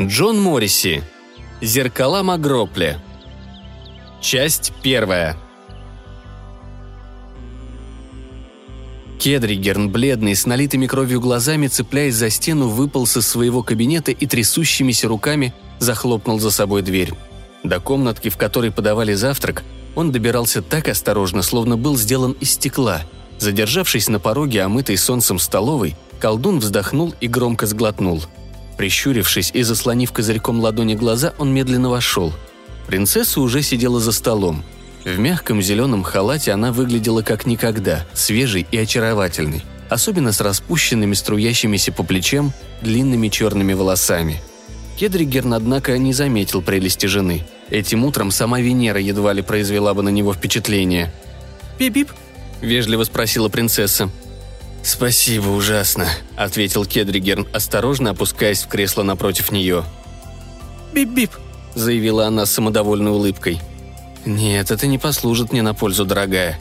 Джон Морриси. Зеркала Магропли. Часть первая. Кедригерн, бледный, с налитыми кровью глазами, цепляясь за стену, выпал из своего кабинета и трясущимися руками захлопнул за собой дверь. До комнатки, в которой подавали завтрак, он добирался так осторожно, словно был сделан из стекла. Задержавшись на пороге, омытой солнцем столовой, колдун вздохнул и громко сглотнул – Прищурившись и заслонив козырьком ладони глаза, он медленно вошел. Принцесса уже сидела за столом. В мягком зеленом халате она выглядела как никогда, свежей и очаровательной, особенно с распущенными, струящимися по плечам, длинными черными волосами. Кедригерн, однако, не заметил прелести жены. Этим утром сама Венера едва ли произвела бы на него впечатление. «Пип-пип?» – вежливо спросила принцесса. «Спасибо, ужасно», — ответил Кедригерн, осторожно опускаясь в кресло напротив нее. «Бип-бип», — заявила она с самодовольной улыбкой. «Нет, это не послужит мне на пользу, дорогая.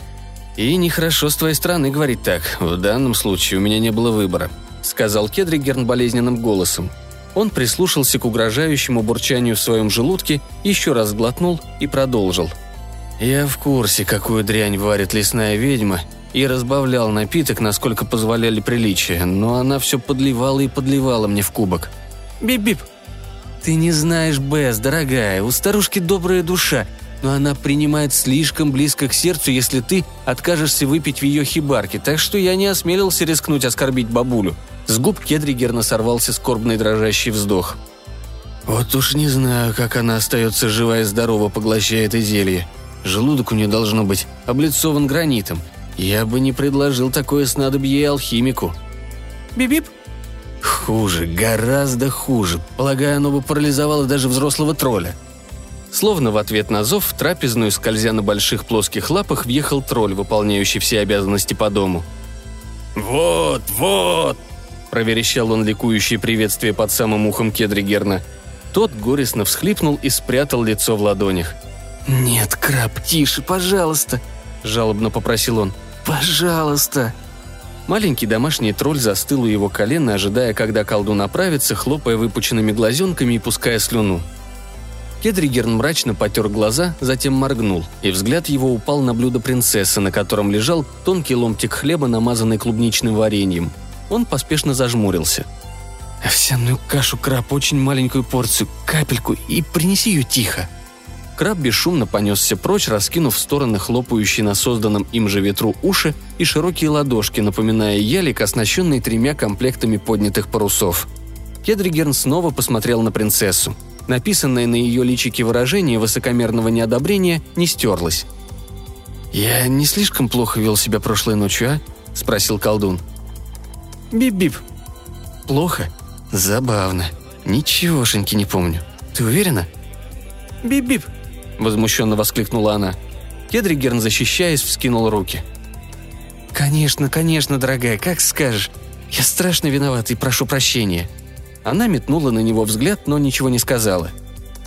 И нехорошо с твоей стороны говорить так. В данном случае у меня не было выбора», — сказал Кедригерн болезненным голосом. Он прислушался к угрожающему бурчанию в своем желудке, еще раз глотнул и продолжил. «Я в курсе, какую дрянь варит лесная ведьма, и разбавлял напиток, насколько позволяли приличия, но она все подливала и подливала мне в кубок. «Бип-бип!» «Ты не знаешь, Бесс, дорогая, у старушки добрая душа, но она принимает слишком близко к сердцу, если ты откажешься выпить в ее хибарке, так что я не осмелился рискнуть оскорбить бабулю». С губ Кедригерна сорвался скорбный дрожащий вздох. «Вот уж не знаю, как она остается жива и здорова, поглощая это зелье. Желудок у нее должно быть облицован гранитом, я бы не предложил такое снадобье алхимику. Бип-бип. Хуже, гораздо хуже. Полагаю, оно бы парализовало даже взрослого тролля. Словно в ответ на зов в трапезную, скользя на больших плоских лапах, въехал тролль, выполняющий все обязанности по дому. «Вот, вот!» – проверещал он ликующее приветствие под самым ухом Кедригерна. Тот горестно всхлипнул и спрятал лицо в ладонях. «Нет, краб, тише, пожалуйста!» – жалобно попросил он. «Пожалуйста!» Маленький домашний тролль застыл у его колена, ожидая, когда колдун оправится, хлопая выпученными глазенками и пуская слюну. Кедригерн мрачно потер глаза, затем моргнул, и взгляд его упал на блюдо принцессы, на котором лежал тонкий ломтик хлеба, намазанный клубничным вареньем. Он поспешно зажмурился. «Овсяную кашу, краб, очень маленькую порцию, капельку, и принеси ее тихо», Краб бесшумно понесся прочь, раскинув в стороны хлопающие на созданном им же ветру уши и широкие ладошки, напоминая ялик, оснащенный тремя комплектами поднятых парусов. Кедригерн снова посмотрел на принцессу. Написанное на ее личике выражение высокомерного неодобрения не стерлось. «Я не слишком плохо вел себя прошлой ночью, а?» – спросил колдун. «Бип-бип». «Плохо? Забавно. Ничегошеньки не помню. Ты уверена?» «Бип-бип», – возмущенно воскликнула она. Кедригерн, защищаясь, вскинул руки. «Конечно, конечно, дорогая, как скажешь. Я страшно виноват и прошу прощения». Она метнула на него взгляд, но ничего не сказала.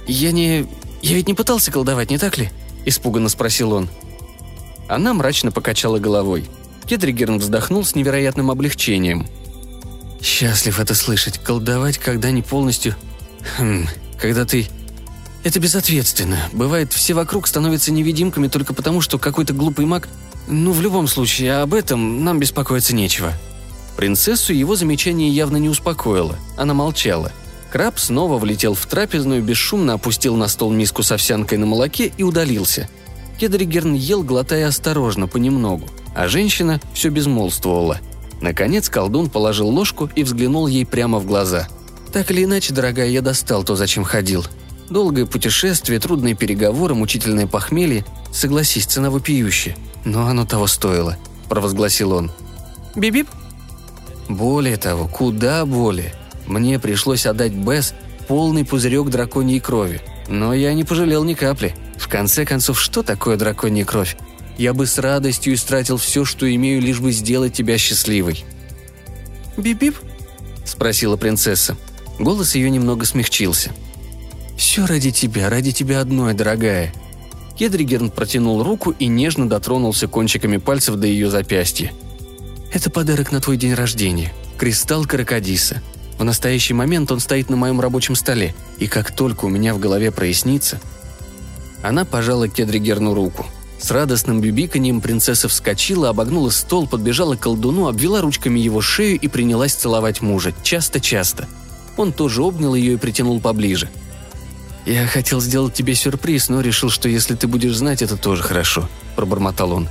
«Я не... Я ведь не пытался колдовать, не так ли?» – испуганно спросил он. Она мрачно покачала головой. Кедригерн вздохнул с невероятным облегчением. «Счастлив это слышать. Колдовать, когда не полностью... Хм, когда ты это безответственно. Бывает, все вокруг становятся невидимками только потому, что какой-то глупый маг... Ну, в любом случае, об этом нам беспокоиться нечего». Принцессу его замечание явно не успокоило. Она молчала. Краб снова влетел в трапезную, бесшумно опустил на стол миску с овсянкой на молоке и удалился. Кедригерн ел, глотая осторожно, понемногу, а женщина все безмолвствовала. Наконец колдун положил ложку и взглянул ей прямо в глаза. «Так или иначе, дорогая, я достал то, зачем ходил. Долгое путешествие, трудные переговоры, мучительное похмелье. Согласись, цена вопиющая. Но оно того стоило», – провозгласил он. «Бип-бип?» Более того, куда более. Мне пришлось отдать Бесс полный пузырек драконьей крови. Но я не пожалел ни капли. В конце концов, что такое драконья кровь? Я бы с радостью истратил все, что имею, лишь бы сделать тебя счастливой. «Бип-бип?» – спросила принцесса. Голос ее немного смягчился – «Все ради тебя, ради тебя одной, дорогая». Кедригерн протянул руку и нежно дотронулся кончиками пальцев до ее запястья. «Это подарок на твой день рождения. Кристалл Каракадиса. В настоящий момент он стоит на моем рабочем столе, и как только у меня в голове прояснится...» Она пожала Кедригерну руку. С радостным бибиканьем принцесса вскочила, обогнула стол, подбежала к колдуну, обвела ручками его шею и принялась целовать мужа. Часто-часто. Он тоже обнял ее и притянул поближе. «Я хотел сделать тебе сюрприз, но решил, что если ты будешь знать, это тоже хорошо», – пробормотал он.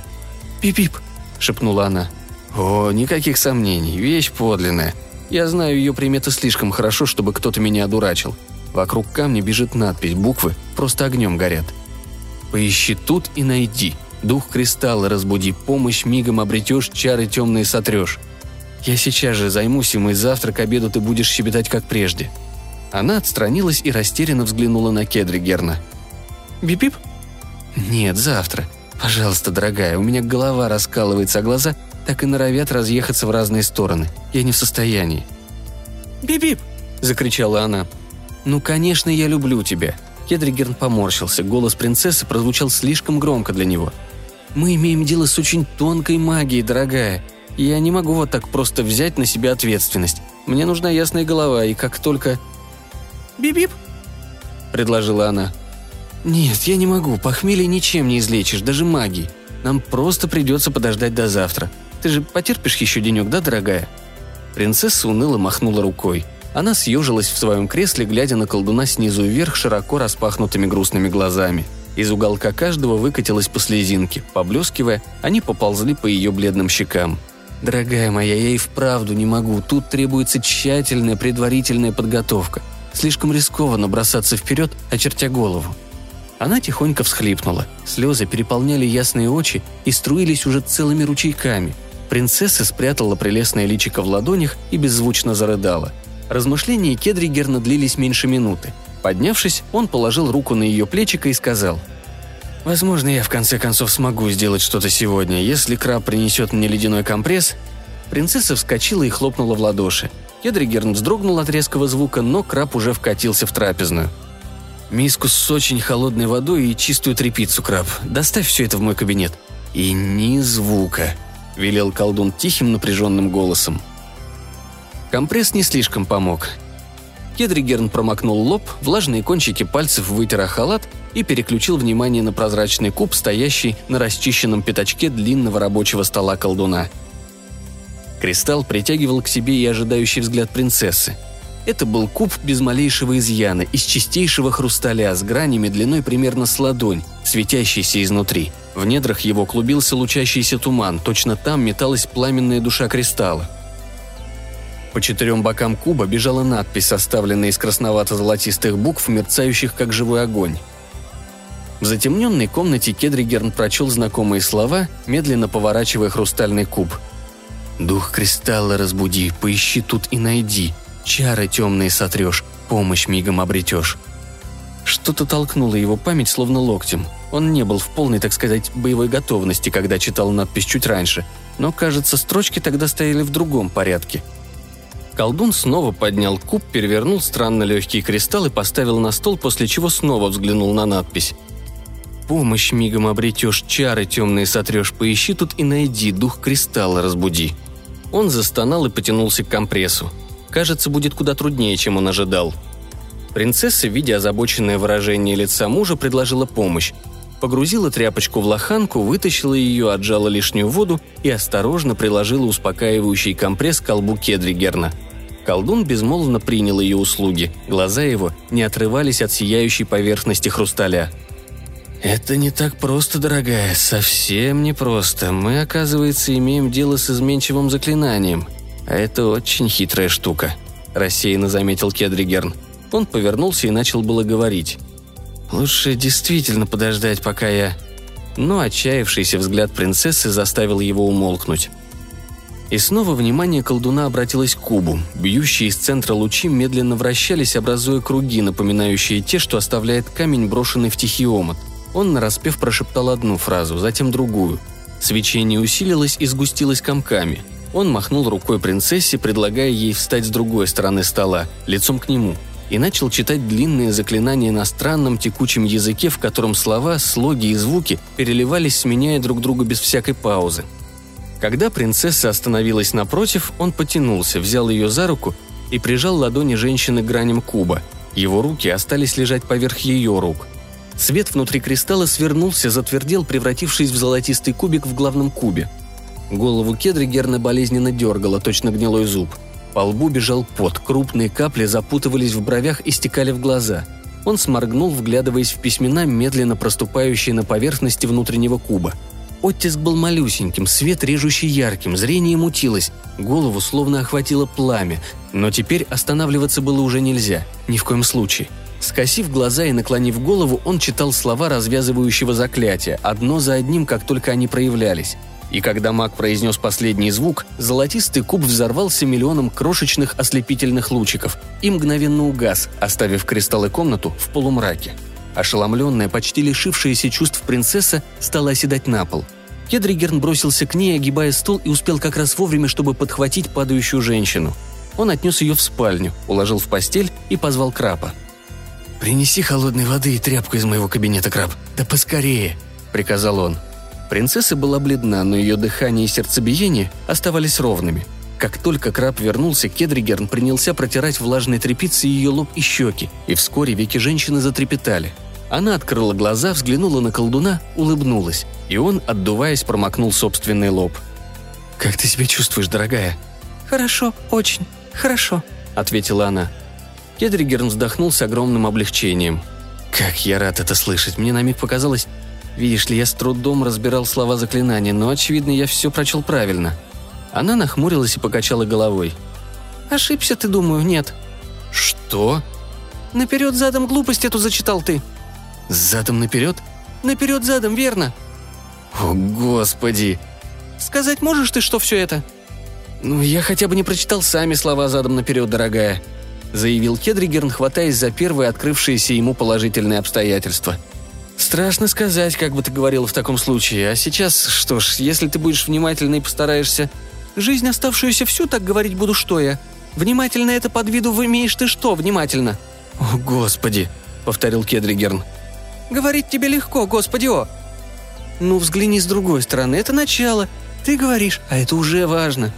«Пип-пип», – шепнула она. «О, никаких сомнений, вещь подлинная. Я знаю ее приметы слишком хорошо, чтобы кто-то меня одурачил. Вокруг камня бежит надпись, буквы просто огнем горят. Поищи тут и найди. Дух кристалла разбуди, помощь мигом обретешь, чары темные сотрешь. Я сейчас же займусь им, и завтра к обеду ты будешь щебетать, как прежде». Она отстранилась и растерянно взглянула на Кедри Герна. «Бип-бип?» «Нет, завтра. Пожалуйста, дорогая, у меня голова раскалывается, а глаза так и норовят разъехаться в разные стороны. Я не в состоянии». «Бип-бип!» – закричала она. «Ну, конечно, я люблю тебя. Кедригерн поморщился, голос принцессы прозвучал слишком громко для него. «Мы имеем дело с очень тонкой магией, дорогая. Я не могу вот так просто взять на себя ответственность. Мне нужна ясная голова, и как только...» «Бип-бип», — предложила она. «Нет, я не могу. Похмелье ничем не излечишь, даже магией. Нам просто придется подождать до завтра. Ты же потерпишь еще денек, да, дорогая?» Принцесса уныло махнула рукой. Она съежилась в своем кресле, глядя на колдуна снизу вверх широко распахнутыми грустными глазами. Из уголка каждого выкатилась по слезинке. Поблескивая, они поползли по ее бледным щекам. «Дорогая моя, я и вправду не могу. Тут требуется тщательная предварительная подготовка. Слишком рискованно бросаться вперед, очертя голову». Она тихонько всхлипнула. Слезы переполняли ясные очи и струились уже целыми ручейками. Принцесса спрятала прелестное личико в ладонях и беззвучно зарыдала – Размышления Кедригерна длились меньше минуты. Поднявшись, он положил руку на ее плечико и сказал «Возможно, я в конце концов смогу сделать что-то сегодня, если краб принесет мне ледяной компресс». Принцесса вскочила и хлопнула в ладоши. Кедригерн вздрогнул от резкого звука, но краб уже вкатился в трапезную. «Миску с очень холодной водой и чистую тряпицу, краб. Доставь все это в мой кабинет». «И ни звука», — велел колдун тихим напряженным голосом. Компресс не слишком помог. Кедригерн промокнул лоб, влажные кончики пальцев вытер халат и переключил внимание на прозрачный куб, стоящий на расчищенном пятачке длинного рабочего стола колдуна. Кристалл притягивал к себе и ожидающий взгляд принцессы. Это был куб без малейшего изъяна, из чистейшего хрусталя с гранями длиной примерно с ладонь, светящийся изнутри. В недрах его клубился лучащийся туман, точно там металась пламенная душа кристалла – по четырем бокам куба бежала надпись, составленная из красновато-золотистых букв, мерцающих как живой огонь. В затемненной комнате Кедригерн прочел знакомые слова, медленно поворачивая хрустальный куб. «Дух кристалла разбуди, поищи тут и найди. Чары темные сотрешь, помощь мигом обретешь». Что-то толкнуло его память словно локтем. Он не был в полной, так сказать, боевой готовности, когда читал надпись чуть раньше, но, кажется, строчки тогда стояли в другом порядке – Колдун снова поднял куб, перевернул странно легкий кристалл и поставил на стол, после чего снова взглянул на надпись. «Помощь мигом обретешь, чары темные сотрешь, поищи тут и найди, дух кристалла разбуди». Он застонал и потянулся к компрессу. Кажется, будет куда труднее, чем он ожидал. Принцесса, видя озабоченное выражение лица мужа, предложила помощь. Погрузила тряпочку в лоханку, вытащила ее, отжала лишнюю воду и осторожно приложила успокаивающий компресс к колбу Кедригерна – Колдун безмолвно принял ее услуги. Глаза его не отрывались от сияющей поверхности хрусталя. «Это не так просто, дорогая, совсем не просто. Мы, оказывается, имеем дело с изменчивым заклинанием. А это очень хитрая штука», – рассеянно заметил Кедригерн. Он повернулся и начал было говорить. «Лучше действительно подождать, пока я...» Но отчаявшийся взгляд принцессы заставил его умолкнуть. И снова внимание колдуна обратилось к кубу. Бьющие из центра лучи медленно вращались, образуя круги, напоминающие те, что оставляет камень, брошенный в тихий омут. Он нараспев прошептал одну фразу, затем другую. Свечение усилилось и сгустилось комками. Он махнул рукой принцессе, предлагая ей встать с другой стороны стола, лицом к нему, и начал читать длинные заклинания на странном текучем языке, в котором слова, слоги и звуки переливались, сменяя друг друга без всякой паузы. Когда принцесса остановилась напротив, он потянулся, взял ее за руку и прижал ладони женщины к граням куба. Его руки остались лежать поверх ее рук. Свет внутри кристалла свернулся, затвердел, превратившись в золотистый кубик в главном кубе. Голову кедры Герна болезненно дергала, точно гнилой зуб. По лбу бежал пот, крупные капли запутывались в бровях и стекали в глаза. Он сморгнул, вглядываясь в письмена, медленно проступающие на поверхности внутреннего куба. Оттиск был малюсеньким, свет режущий ярким, зрение мутилось, голову словно охватило пламя, но теперь останавливаться было уже нельзя, ни в коем случае. Скосив глаза и наклонив голову, он читал слова развязывающего заклятия, одно за одним, как только они проявлялись. И когда маг произнес последний звук, золотистый куб взорвался миллионом крошечных ослепительных лучиков и мгновенно угас, оставив кристаллы комнату в полумраке. Ошеломленная, почти лишившаяся чувств принцесса стала оседать на пол. Кедригерн бросился к ней, огибая стол, и успел как раз вовремя, чтобы подхватить падающую женщину. Он отнес ее в спальню, уложил в постель и позвал Крапа. «Принеси холодной воды и тряпку из моего кабинета, Краб. Да поскорее!» – приказал он – Принцесса была бледна, но ее дыхание и сердцебиение оставались ровными. Как только краб вернулся, Кедригерн принялся протирать влажной тряпицей ее лоб и щеки, и вскоре веки женщины затрепетали. Она открыла глаза, взглянула на колдуна, улыбнулась, и он, отдуваясь, промокнул собственный лоб. «Как ты себя чувствуешь, дорогая?» «Хорошо, очень, хорошо», — ответила она. Кедригерн вздохнул с огромным облегчением. «Как я рад это слышать! Мне на миг показалось, Видишь ли, я с трудом разбирал слова заклинания, но, очевидно, я все прочел правильно. Она нахмурилась и покачала головой. «Ошибся ты, думаю, нет». «Что?» «Наперед задом глупость эту зачитал ты». «Задом наперед?» «Наперед задом, верно». «О, господи!» «Сказать можешь ты, что все это?» «Ну, я хотя бы не прочитал сами слова задом наперед, дорогая», заявил Кедригерн, хватаясь за первые открывшиеся ему положительные обстоятельства – Страшно сказать, как бы ты говорил в таком случае. А сейчас, что ж, если ты будешь внимательна и постараешься... Жизнь оставшуюся всю так говорить буду, что я. Внимательно это под виду вы имеешь ты что, внимательно? О, господи, повторил Кедригерн. Говорить тебе легко, господи, о. Ну, взгляни с другой стороны, это начало. Ты говоришь, а это уже важно.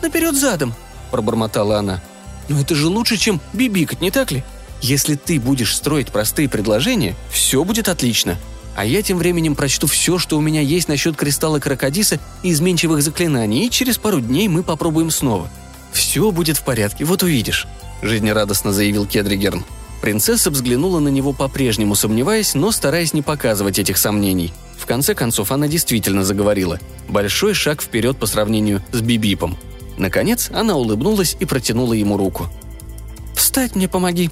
Наперед задом, пробормотала она. Но это же лучше, чем бибикать, не так ли? Если ты будешь строить простые предложения, все будет отлично. А я тем временем прочту все, что у меня есть насчет кристалла Крокодиса и изменчивых заклинаний, и через пару дней мы попробуем снова. Все будет в порядке, вот увидишь», – жизнерадостно заявил Кедригерн. Принцесса взглянула на него по-прежнему, сомневаясь, но стараясь не показывать этих сомнений. В конце концов, она действительно заговорила. Большой шаг вперед по сравнению с Бибипом. Наконец, она улыбнулась и протянула ему руку. «Встать мне помоги»,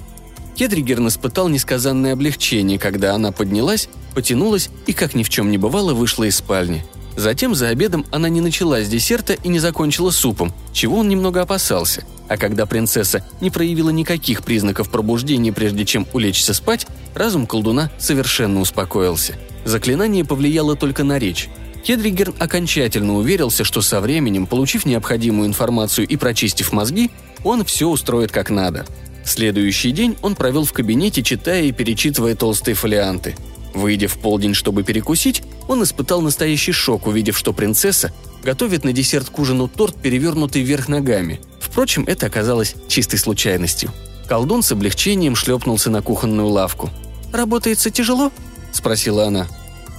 Кедригерн испытал несказанное облегчение, когда она поднялась, потянулась и, как ни в чем не бывало, вышла из спальни. Затем за обедом она не начала с десерта и не закончила супом, чего он немного опасался. А когда принцесса не проявила никаких признаков пробуждения, прежде чем улечься спать, разум колдуна совершенно успокоился. Заклинание повлияло только на речь. Кедригерн окончательно уверился, что со временем, получив необходимую информацию и прочистив мозги, он все устроит как надо – Следующий день он провел в кабинете, читая и перечитывая толстые фолианты. Выйдя в полдень, чтобы перекусить, он испытал настоящий шок, увидев, что принцесса готовит на десерт к ужину торт, перевернутый вверх ногами. Впрочем, это оказалось чистой случайностью. Колдун с облегчением шлепнулся на кухонную лавку. «Работается тяжело?» – спросила она.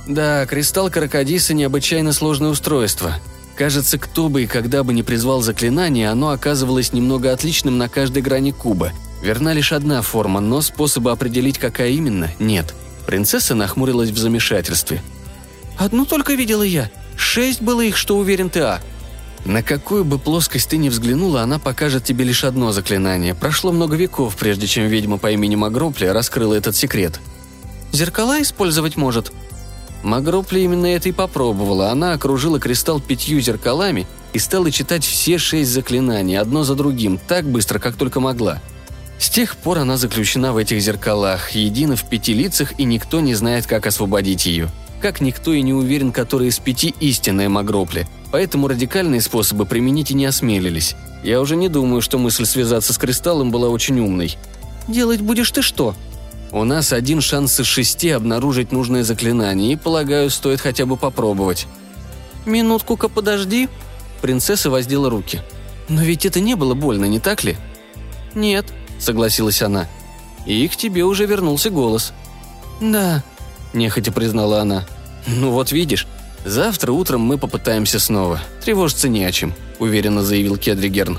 «Да, кристалл Крокодиса – необычайно сложное устройство. Кажется, кто бы и когда бы не призвал заклинание, оно оказывалось немного отличным на каждой грани куба – Верна лишь одна форма, но способа определить, какая именно, нет. Принцесса нахмурилась в замешательстве. «Одну только видела я. Шесть было их, что уверен ты, а». На какую бы плоскость ты ни взглянула, она покажет тебе лишь одно заклинание. Прошло много веков, прежде чем ведьма по имени Магропля раскрыла этот секрет. «Зеркала использовать может?» Магропля именно это и попробовала. Она окружила кристалл пятью зеркалами и стала читать все шесть заклинаний, одно за другим, так быстро, как только могла – с тех пор она заключена в этих зеркалах, едина в пяти лицах, и никто не знает, как освободить ее. Как никто и не уверен, который из пяти истинная Магропли, поэтому радикальные способы применить и не осмелились. Я уже не думаю, что мысль связаться с кристаллом была очень умной. «Делать будешь ты что?» «У нас один шанс из шести обнаружить нужное заклинание, и, полагаю, стоит хотя бы попробовать». «Минутку-ка подожди». Принцесса воздела руки. «Но ведь это не было больно, не так ли?» «Нет», — согласилась она. «И к тебе уже вернулся голос». «Да», — нехотя признала она. «Ну вот видишь, завтра утром мы попытаемся снова. Тревожиться не о чем», — уверенно заявил Кедригерн.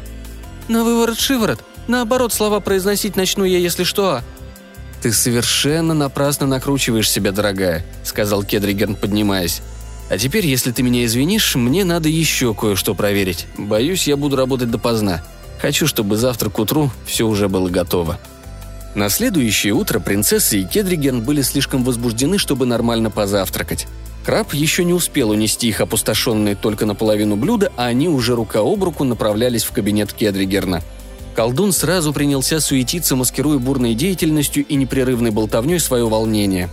«На выворот-шиворот. Наоборот, слова произносить начну я, если что, а...» «Ты совершенно напрасно накручиваешь себя, дорогая», — сказал Кедригерн, поднимаясь. «А теперь, если ты меня извинишь, мне надо еще кое-что проверить. Боюсь, я буду работать допоздна. Хочу, чтобы завтра к утру все уже было готово». На следующее утро принцесса и Кедригерн были слишком возбуждены, чтобы нормально позавтракать. Краб еще не успел унести их опустошенные только наполовину блюда, а они уже рука об руку направлялись в кабинет Кедригерна – Колдун сразу принялся суетиться, маскируя бурной деятельностью и непрерывной болтовней свое волнение.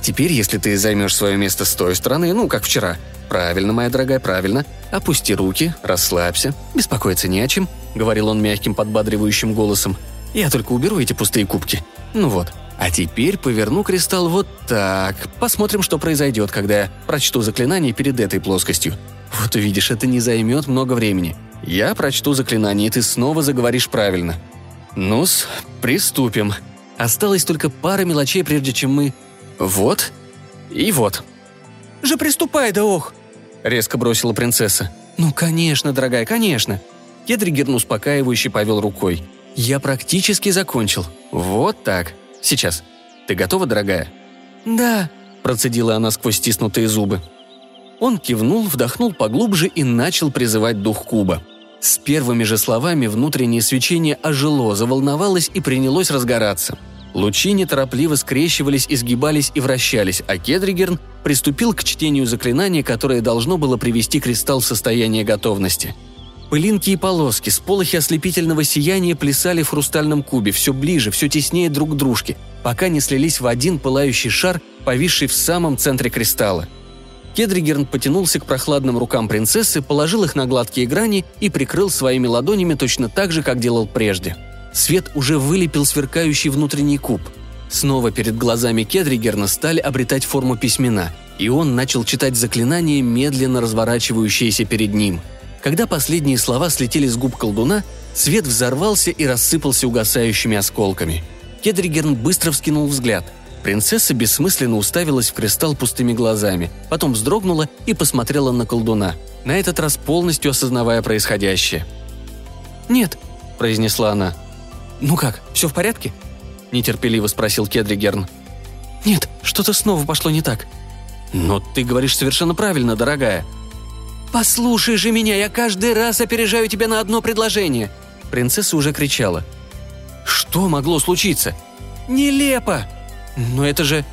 «Теперь, если ты займешь свое место с той стороны, ну, как вчера. Правильно, моя дорогая, правильно. Опусти руки, расслабься, беспокоиться не о чем», — говорил он мягким подбадривающим голосом. «Я только уберу эти пустые кубки. Ну вот. А теперь поверну кристалл вот так. Посмотрим, что произойдет, когда я прочту заклинание перед этой плоскостью. Вот увидишь, это не займет много времени. Я прочту заклинание, и ты снова заговоришь правильно. Ну-с, приступим. Осталось только пара мелочей, прежде чем мы... Вот и вот. «Же приступай, да ох!» — резко бросила принцесса. «Ну, конечно, дорогая, конечно!» Кедригерн успокаивающе повел рукой. «Я практически закончил. Вот так. Сейчас. Ты готова, дорогая?» «Да», — процедила она сквозь стиснутые зубы. Он кивнул, вдохнул поглубже и начал призывать дух куба. С первыми же словами внутреннее свечение ожило, заволновалось и принялось разгораться. Лучи неторопливо скрещивались, изгибались и вращались, а Кедригерн приступил к чтению заклинания, которое должно было привести кристалл в состояние готовности. Пылинки и полоски, сполохи ослепительного сияния плясали в хрустальном кубе все ближе, все теснее друг к дружке, пока не слились в один пылающий шар, повисший в самом центре кристалла – Кедригерн потянулся к прохладным рукам принцессы, положил их на гладкие грани и прикрыл своими ладонями точно так же, как делал прежде. Свет уже вылепил сверкающий внутренний куб. Снова перед глазами Кедригерна стали обретать форму письмена, и он начал читать заклинание, медленно разворачивающееся перед ним. Когда последние слова слетели с губ колдуна, свет взорвался и рассыпался угасающими осколками. Кедригерн быстро вскинул взгляд – Принцесса бессмысленно уставилась в кристалл пустыми глазами, потом вздрогнула и посмотрела на колдуна, на этот раз полностью осознавая происходящее. «Нет», – произнесла она. «Ну как, все в порядке?» – нетерпеливо спросил Кедригерн. «Нет, что-то снова пошло не так». «Но ты говоришь совершенно правильно, дорогая». «Послушай же меня, я каждый раз опережаю тебя на одно предложение!» Принцесса уже кричала. «Что могло случиться?» «Нелепо!» «Но это же...»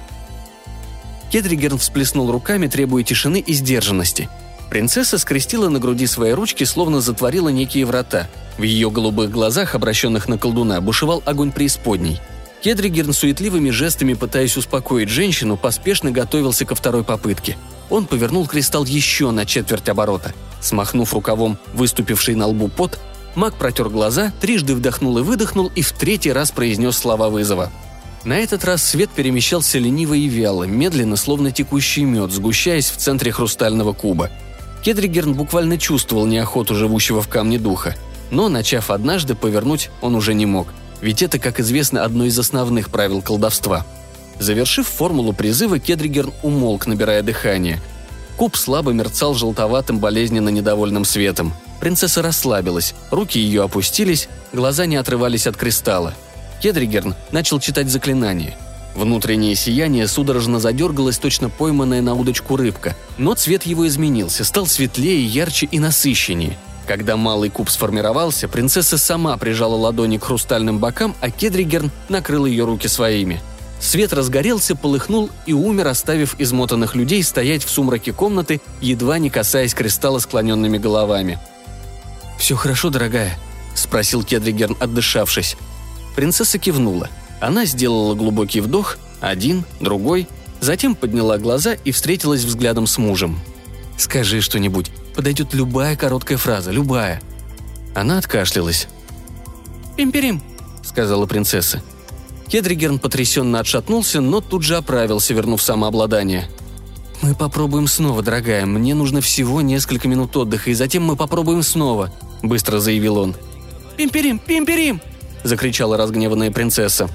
Кедригерн всплеснул руками, требуя тишины и сдержанности. Принцесса скрестила на груди свои ручки, словно затворила некие врата. В ее голубых глазах, обращенных на колдуна, бушевал огонь преисподней. Кедригерн суетливыми жестами, пытаясь успокоить женщину, поспешно готовился ко второй попытке. Он повернул кристалл еще на четверть оборота. Смахнув рукавом выступивший на лбу пот, маг протер глаза, трижды вдохнул и выдохнул и в третий раз произнес слова вызова – на этот раз свет перемещался лениво и вяло, медленно, словно текущий мед, сгущаясь в центре хрустального куба. Кедригерн буквально чувствовал неохоту живущего в камне духа, но, начав однажды, повернуть он уже не мог, ведь это, как известно, одно из основных правил колдовства. Завершив формулу призыва, Кедригерн умолк, набирая дыхание. Куб слабо мерцал желтоватым, болезненно недовольным светом. Принцесса расслабилась, руки ее опустились, глаза не отрывались от кристалла – Кедригерн начал читать заклинание. Внутреннее сияние судорожно задергалось, точно пойманная на удочку рыбка, но цвет его изменился, стал светлее, ярче и насыщеннее. Когда малый куб сформировался, принцесса сама прижала ладони к хрустальным бокам, а Кедригерн накрыл ее руки своими. Свет разгорелся, полыхнул и умер, оставив измотанных людей стоять в сумраке комнаты, едва не касаясь кристалла склоненными головами. «Все хорошо, дорогая?» – спросил Кедригерн, отдышавшись. Принцесса кивнула. Она сделала глубокий вдох, один, другой, затем подняла глаза и встретилась взглядом с мужем. «Скажи что-нибудь. Подойдет любая короткая фраза, любая». Она откашлялась. «Пимперим», — сказала принцесса. Кедригерн потрясенно отшатнулся, но тут же оправился, вернув самообладание. «Мы попробуем снова, дорогая. Мне нужно всего несколько минут отдыха, и затем мы попробуем снова», — быстро заявил он. «Пимперим, пимперим!» Закричала разгневанная принцесса.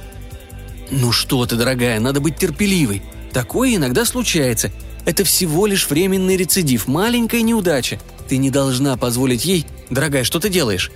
«Ну что ты, дорогая, надо быть терпеливой. Такое иногда случается. Это всего лишь временный рецидив, маленькая неудача. Ты не должна позволить ей... Дорогая, что ты делаешь?»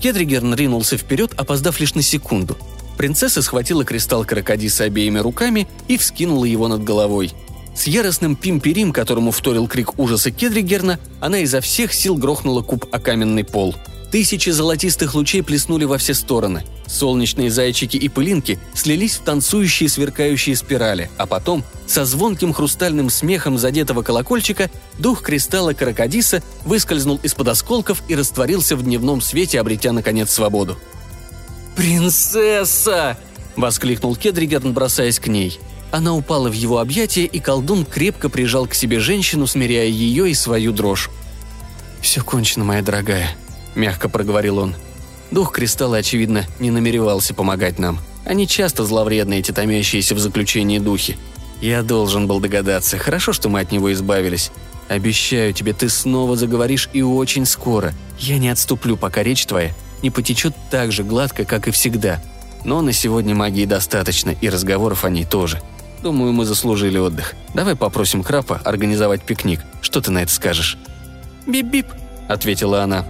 Кедригерн ринулся вперед, опоздав лишь на секунду. Принцесса схватила кристалл крокодиса обеими руками и вскинула его над головой. С яростным пимперим, которому вторил крик ужаса Кедригерна, она изо всех сил грохнула куб о каменный пол – Тысячи золотистых лучей плеснули во все стороны. Солнечные зайчики и пылинки слились в танцующие сверкающие спирали, а потом, со звонким хрустальным смехом задетого колокольчика, дух кристалла Каракадиса выскользнул из-под осколков и растворился в дневном свете, обретя, наконец, свободу. «Принцесса!» – воскликнул Кедригерн, бросаясь к ней. Она упала в его объятия, и колдун крепко прижал к себе женщину, смиряя ее и свою дрожь. «Все кончено, моя дорогая», – мягко проговорил он. Дух Кристалла, очевидно, не намеревался помогать нам. Они часто зловредные, эти томящиеся в заключении духи. Я должен был догадаться. Хорошо, что мы от него избавились. Обещаю тебе, ты снова заговоришь и очень скоро. Я не отступлю, пока речь твоя не потечет так же гладко, как и всегда. Но на сегодня магии достаточно, и разговоров о ней тоже. Думаю, мы заслужили отдых. Давай попросим Крапа организовать пикник. Что ты на это скажешь?» «Бип-бип», — ответила она.